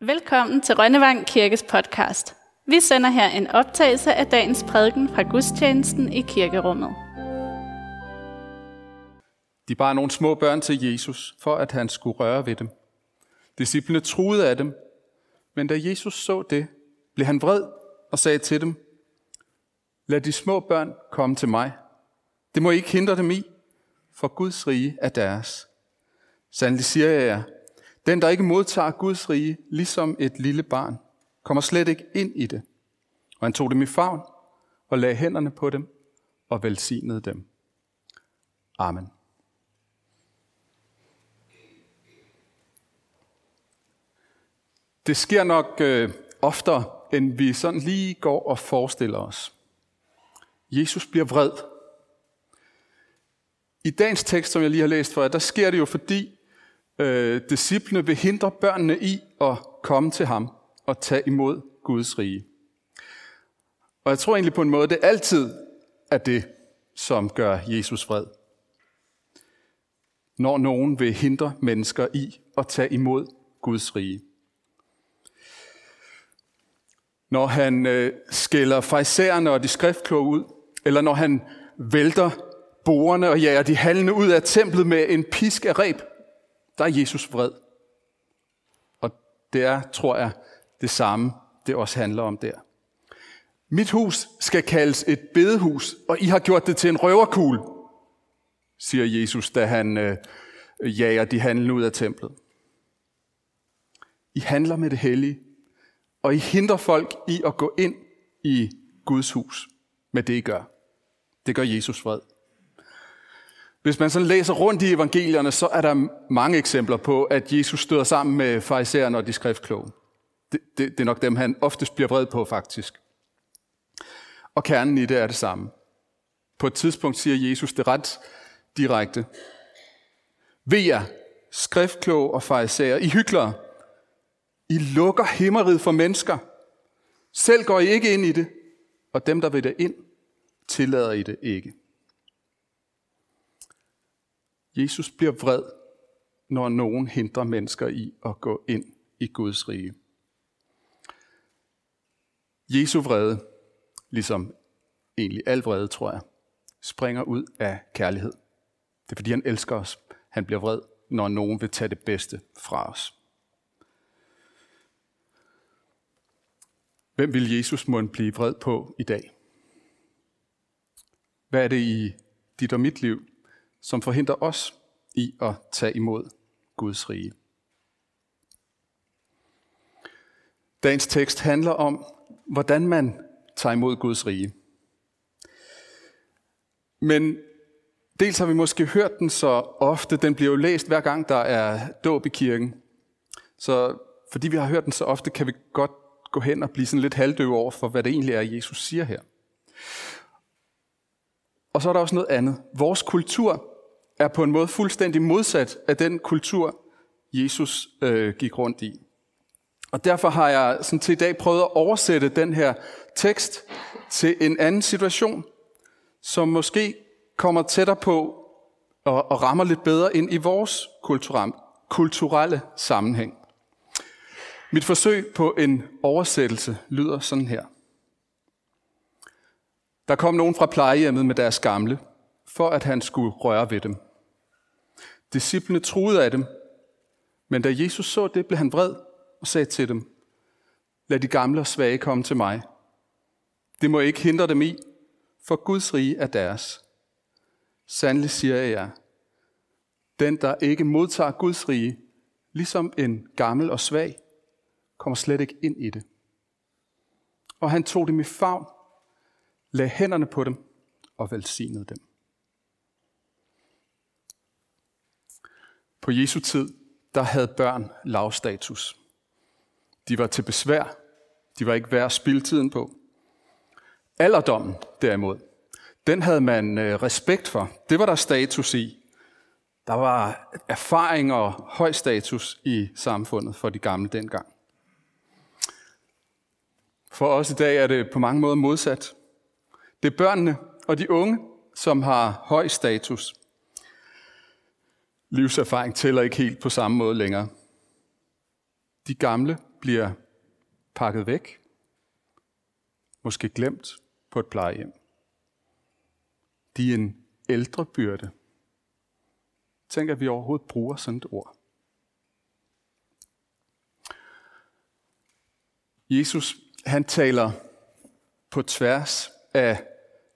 Velkommen til Rønnevang Kirkes podcast. Vi sender her en optagelse af dagens prædiken fra gudstjenesten i kirkerummet. De bar nogle små børn til Jesus, for at han skulle røre ved dem. Disciplene truede af dem, men da Jesus så det, blev han vred og sagde til dem, Lad de små børn komme til mig. Det må I ikke hindre dem i, for Guds rige er deres. Sandelig siger jeg jer, den, der ikke modtager Guds rige, ligesom et lille barn, kommer slet ikke ind i det. Og han tog dem i favn og lagde hænderne på dem og velsignede dem. Amen. Det sker nok øh, oftere, end vi sådan lige går og forestiller os. Jesus bliver vred. I dagens tekst, som jeg lige har læst for jer, der sker det jo, fordi øh, disciplene vil hindre børnene i at komme til ham og tage imod Guds rige. Og jeg tror egentlig på en måde, det altid er det, som gør Jesus vred. Når nogen vil hindre mennesker i at tage imod Guds rige. Når han øh, skælder fejserne og de skriftkloge ud, eller når han vælter borerne og jager de halvende ud af templet med en pisk af reb, der er Jesus vred. Og det er, tror jeg, det samme, det også handler om der. Mit hus skal kaldes et bedehus, og I har gjort det til en røverkugle, siger Jesus, da han øh, jager de handlende ud af templet. I handler med det hellige, og I hindrer folk i at gå ind i Guds hus med det, I gør. Det gør Jesus vred. Hvis man sådan læser rundt i evangelierne, så er der mange eksempler på, at Jesus støder sammen med farisæerne og de skriftkloge. Det, det, det er nok dem, han oftest bliver vred på, faktisk. Og kernen i det er det samme. På et tidspunkt siger Jesus det ret direkte. Ved jer, skriftkloge og farisæer, I hyklere, I lukker himmeriget for mennesker. Selv går I ikke ind i det, og dem, der vil det ind, tillader I det ikke. Jesus bliver vred, når nogen hindrer mennesker i at gå ind i Guds rige. Jesu vrede, ligesom egentlig al vrede, tror jeg, springer ud af kærlighed. Det er fordi, han elsker os. Han bliver vred, når nogen vil tage det bedste fra os. Hvem vil Jesus måtte blive vred på i dag? Hvad er det i dit og mit liv, som forhindrer os i at tage imod Guds rige. Dagens tekst handler om, hvordan man tager imod Guds rige. Men dels har vi måske hørt den så ofte, den bliver jo læst hver gang, der er dåb i kirken. Så fordi vi har hørt den så ofte, kan vi godt gå hen og blive sådan lidt halvdøve over for, hvad det egentlig er, Jesus siger her. Og så er der også noget andet. Vores kultur er på en måde fuldstændig modsat af den kultur, Jesus øh, gik rundt i. Og derfor har jeg sådan til i dag prøvet at oversætte den her tekst til en anden situation, som måske kommer tættere på og, og rammer lidt bedre ind i vores kulturelle sammenhæng. Mit forsøg på en oversættelse lyder sådan her. Der kom nogen fra plejehjemmet med deres gamle, for at han skulle røre ved dem. Disciplene troede af dem, men da Jesus så det, blev han vred og sagde til dem, lad de gamle og svage komme til mig. Det må ikke hindre dem i, for Guds rige er deres. Sandelig siger jeg jer, den der ikke modtager Guds rige, ligesom en gammel og svag, kommer slet ikke ind i det. Og han tog dem i favn, lagde hænderne på dem og velsignede dem. På Jesu tid, der havde børn lavstatus. De var til besvær. De var ikke værd at spilde tiden på. Alderdommen derimod, den havde man øh, respekt for. Det var der status i. Der var erfaring og høj status i samfundet for de gamle dengang. For os i dag er det på mange måder modsat. Det er børnene og de unge, som har høj status – livserfaring tæller ikke helt på samme måde længere. De gamle bliver pakket væk, måske glemt på et plejehjem. De er en ældre byrde. Tænk, at vi overhovedet bruger sådan et ord. Jesus, han taler på tværs af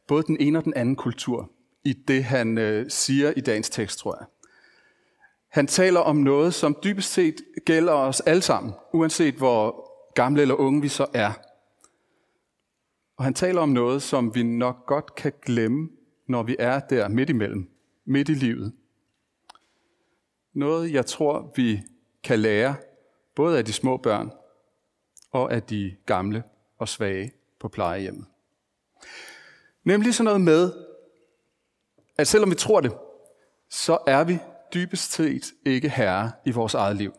både den ene og den anden kultur i det, han øh, siger i dagens tekst, tror jeg. Han taler om noget, som dybest set gælder os alle sammen, uanset hvor gamle eller unge vi så er. Og han taler om noget, som vi nok godt kan glemme, når vi er der midt imellem, midt i livet. Noget, jeg tror, vi kan lære, både af de små børn og af de gamle og svage på plejehjemmet. Nemlig sådan noget med, at selvom vi tror det, så er vi dybest set ikke herre i vores eget liv.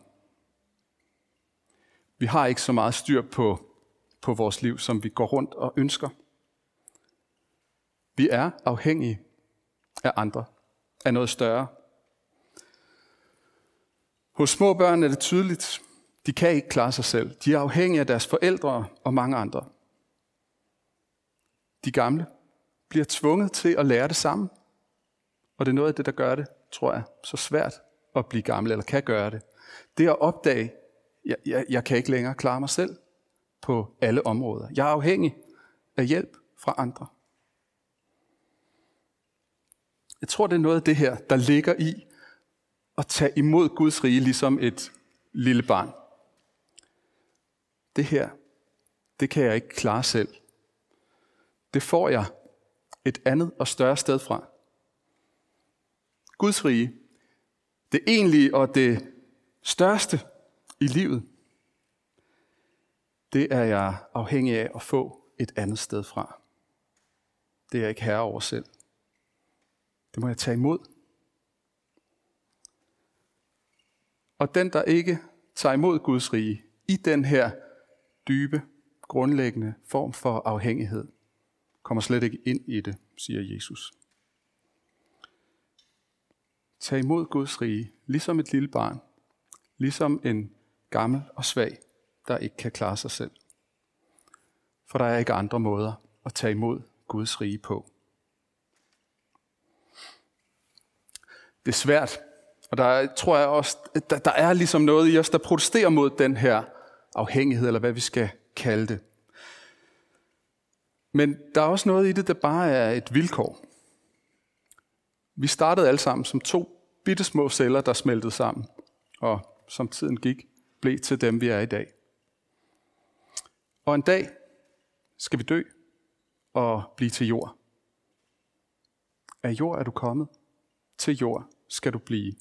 Vi har ikke så meget styr på, på vores liv, som vi går rundt og ønsker. Vi er afhængige af andre, af noget større. Hos små børn er det tydeligt, de kan ikke klare sig selv. De er afhængige af deres forældre og mange andre. De gamle bliver tvunget til at lære det samme. Og det er noget af det, der gør det, tror jeg, så svært at blive gammel, eller kan gøre det. Det at opdage, jeg, jeg, jeg kan ikke længere klare mig selv på alle områder. Jeg er afhængig af hjælp fra andre. Jeg tror, det er noget af det her, der ligger i at tage imod Guds rige, ligesom et lille barn. Det her, det kan jeg ikke klare selv. Det får jeg et andet og større sted fra. Guds rige, det egentlige og det største i livet, det er jeg afhængig af at få et andet sted fra. Det er jeg ikke herre over selv. Det må jeg tage imod. Og den, der ikke tager imod Guds rige i den her dybe, grundlæggende form for afhængighed, kommer slet ikke ind i det, siger Jesus. Tag imod Guds rige, ligesom et lille barn, ligesom en gammel og svag, der ikke kan klare sig selv. For der er ikke andre måder at tage imod Guds rige på. Det er svært, og der tror jeg også, der, der er ligesom noget i os, der protesterer mod den her afhængighed, eller hvad vi skal kalde det. Men der er også noget i det, der bare er et vilkår. Vi startede alle sammen som to bitte små celler, der smeltede sammen, og som tiden gik, blev til dem, vi er i dag. Og en dag skal vi dø og blive til jord. Af jord er du kommet, til jord skal du blive.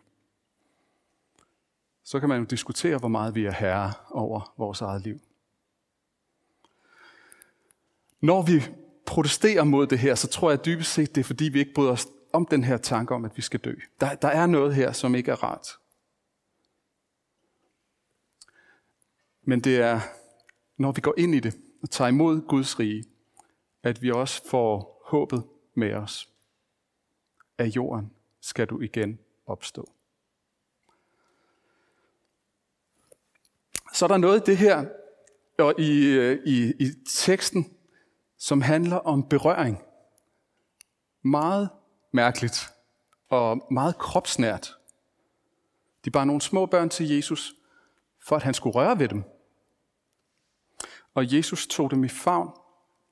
Så kan man jo diskutere, hvor meget vi er herre over vores eget liv. Når vi protesterer mod det her, så tror jeg dybest set, det er fordi, vi ikke bryder os om den her tanke om, at vi skal dø. Der, der er noget her, som ikke er rart. Men det er, når vi går ind i det og tager imod Guds rige, at vi også får håbet med os. Af jorden skal du igen opstå. Så er der noget i det her, og i, i, i teksten, som handler om berøring. Meget mærkeligt og meget kropsnært. De bar nogle små børn til Jesus, for at han skulle røre ved dem. Og Jesus tog dem i favn,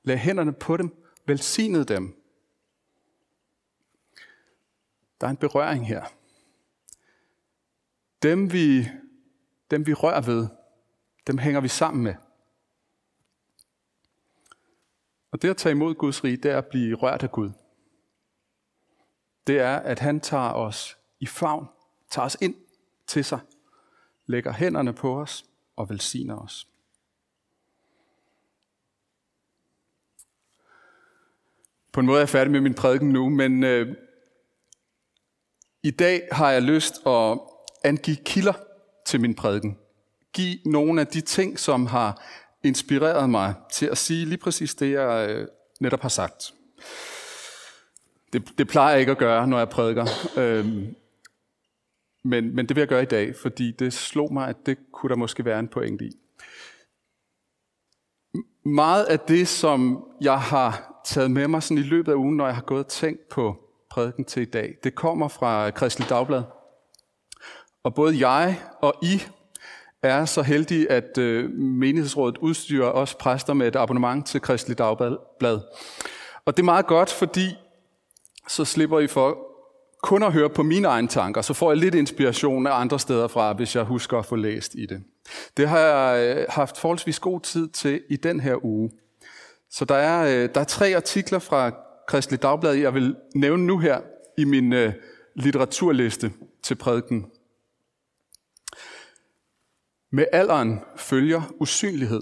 lagde hænderne på dem, velsignede dem. Der er en berøring her. Dem vi, dem vi rører ved, dem hænger vi sammen med. Og det at tage imod Guds rige, det er at blive rørt af Gud. Det er, at han tager os i favn, tager os ind til sig, lægger hænderne på os og velsigner os. På en måde er jeg færdig med min prædiken nu, men øh, i dag har jeg lyst at angive kilder til min prædiken. Giv nogle af de ting, som har inspireret mig til at sige lige præcis det, jeg øh, netop har sagt. Det, det plejer jeg ikke at gøre, når jeg prædiker. Øhm, men, men det vil jeg gøre i dag, fordi det slog mig, at det kunne der måske være en pointe i. Meget af det, som jeg har taget med mig sådan i løbet af ugen, når jeg har gået og tænkt på prædiken til i dag, det kommer fra Kristelig Dagblad. Og både jeg og I er så heldige, at øh, menighedsrådet udstyrer os præster med et abonnement til Kristelig Dagblad. Og det er meget godt, fordi så slipper I for kun at høre på mine egne tanker, så får jeg lidt inspiration af andre steder fra, hvis jeg husker at få læst i det. Det har jeg øh, haft forholdsvis god tid til i den her uge. Så der er, øh, der er tre artikler fra Kristelig Dagblad, jeg vil nævne nu her i min øh, litteraturliste til prædiken. Med alderen følger usynlighed,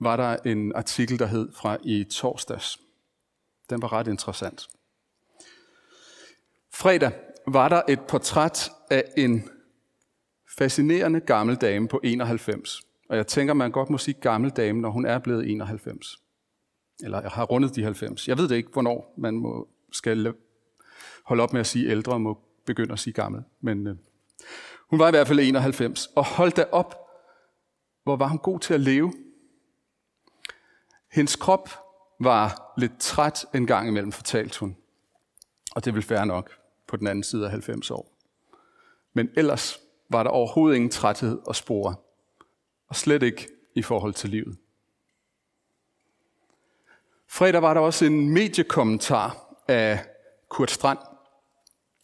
var der en artikel, der hed fra i torsdags. Den var ret interessant. Fredag var der et portræt af en fascinerende gammel dame på 91. Og jeg tænker, man godt må sige gammel dame, når hun er blevet 91. Eller jeg har rundet de 90. Jeg ved det ikke, hvornår man må, skal holde op med at sige ældre og må begynde at sige gammel. Men øh, hun var i hvert fald 91. Og hold da op, hvor var hun god til at leve. Hendes krop var lidt træt en gang imellem, fortalte hun. Og det vil være nok på den anden side af 90 år. Men ellers var der overhovedet ingen træthed og spore. Og slet ikke i forhold til livet. Fredag var der også en mediekommentar af Kurt Strand.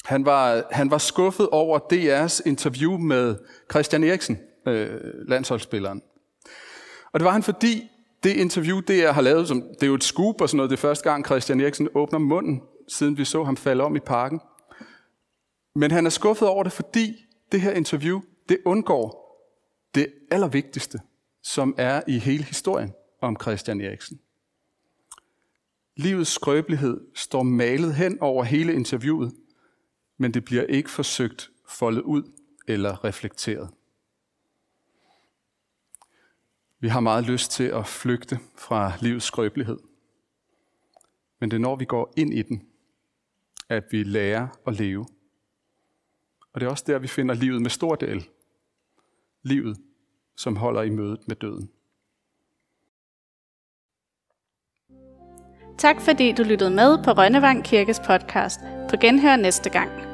Han var, han var skuffet over DR's interview med Christian Eriksen, øh, landsholdsspilleren. Og det var han, fordi det interview, det har lavet, som, det er jo et scoop og sådan noget, det er første gang Christian Eriksen åbner munden, siden vi så ham falde om i parken. Men han er skuffet over det, fordi det her interview, det undgår det allervigtigste, som er i hele historien om Christian Eriksen. Livets skrøbelighed står malet hen over hele interviewet, men det bliver ikke forsøgt foldet ud eller reflekteret. Vi har meget lyst til at flygte fra livets skrøbelighed. Men det er når vi går ind i den, at vi lærer at leve. Og det er også der, vi finder livet med stor del. Livet, som holder i mødet med døden. Tak fordi du lyttede med på Rønnevang Kirkes podcast. På genhør næste gang.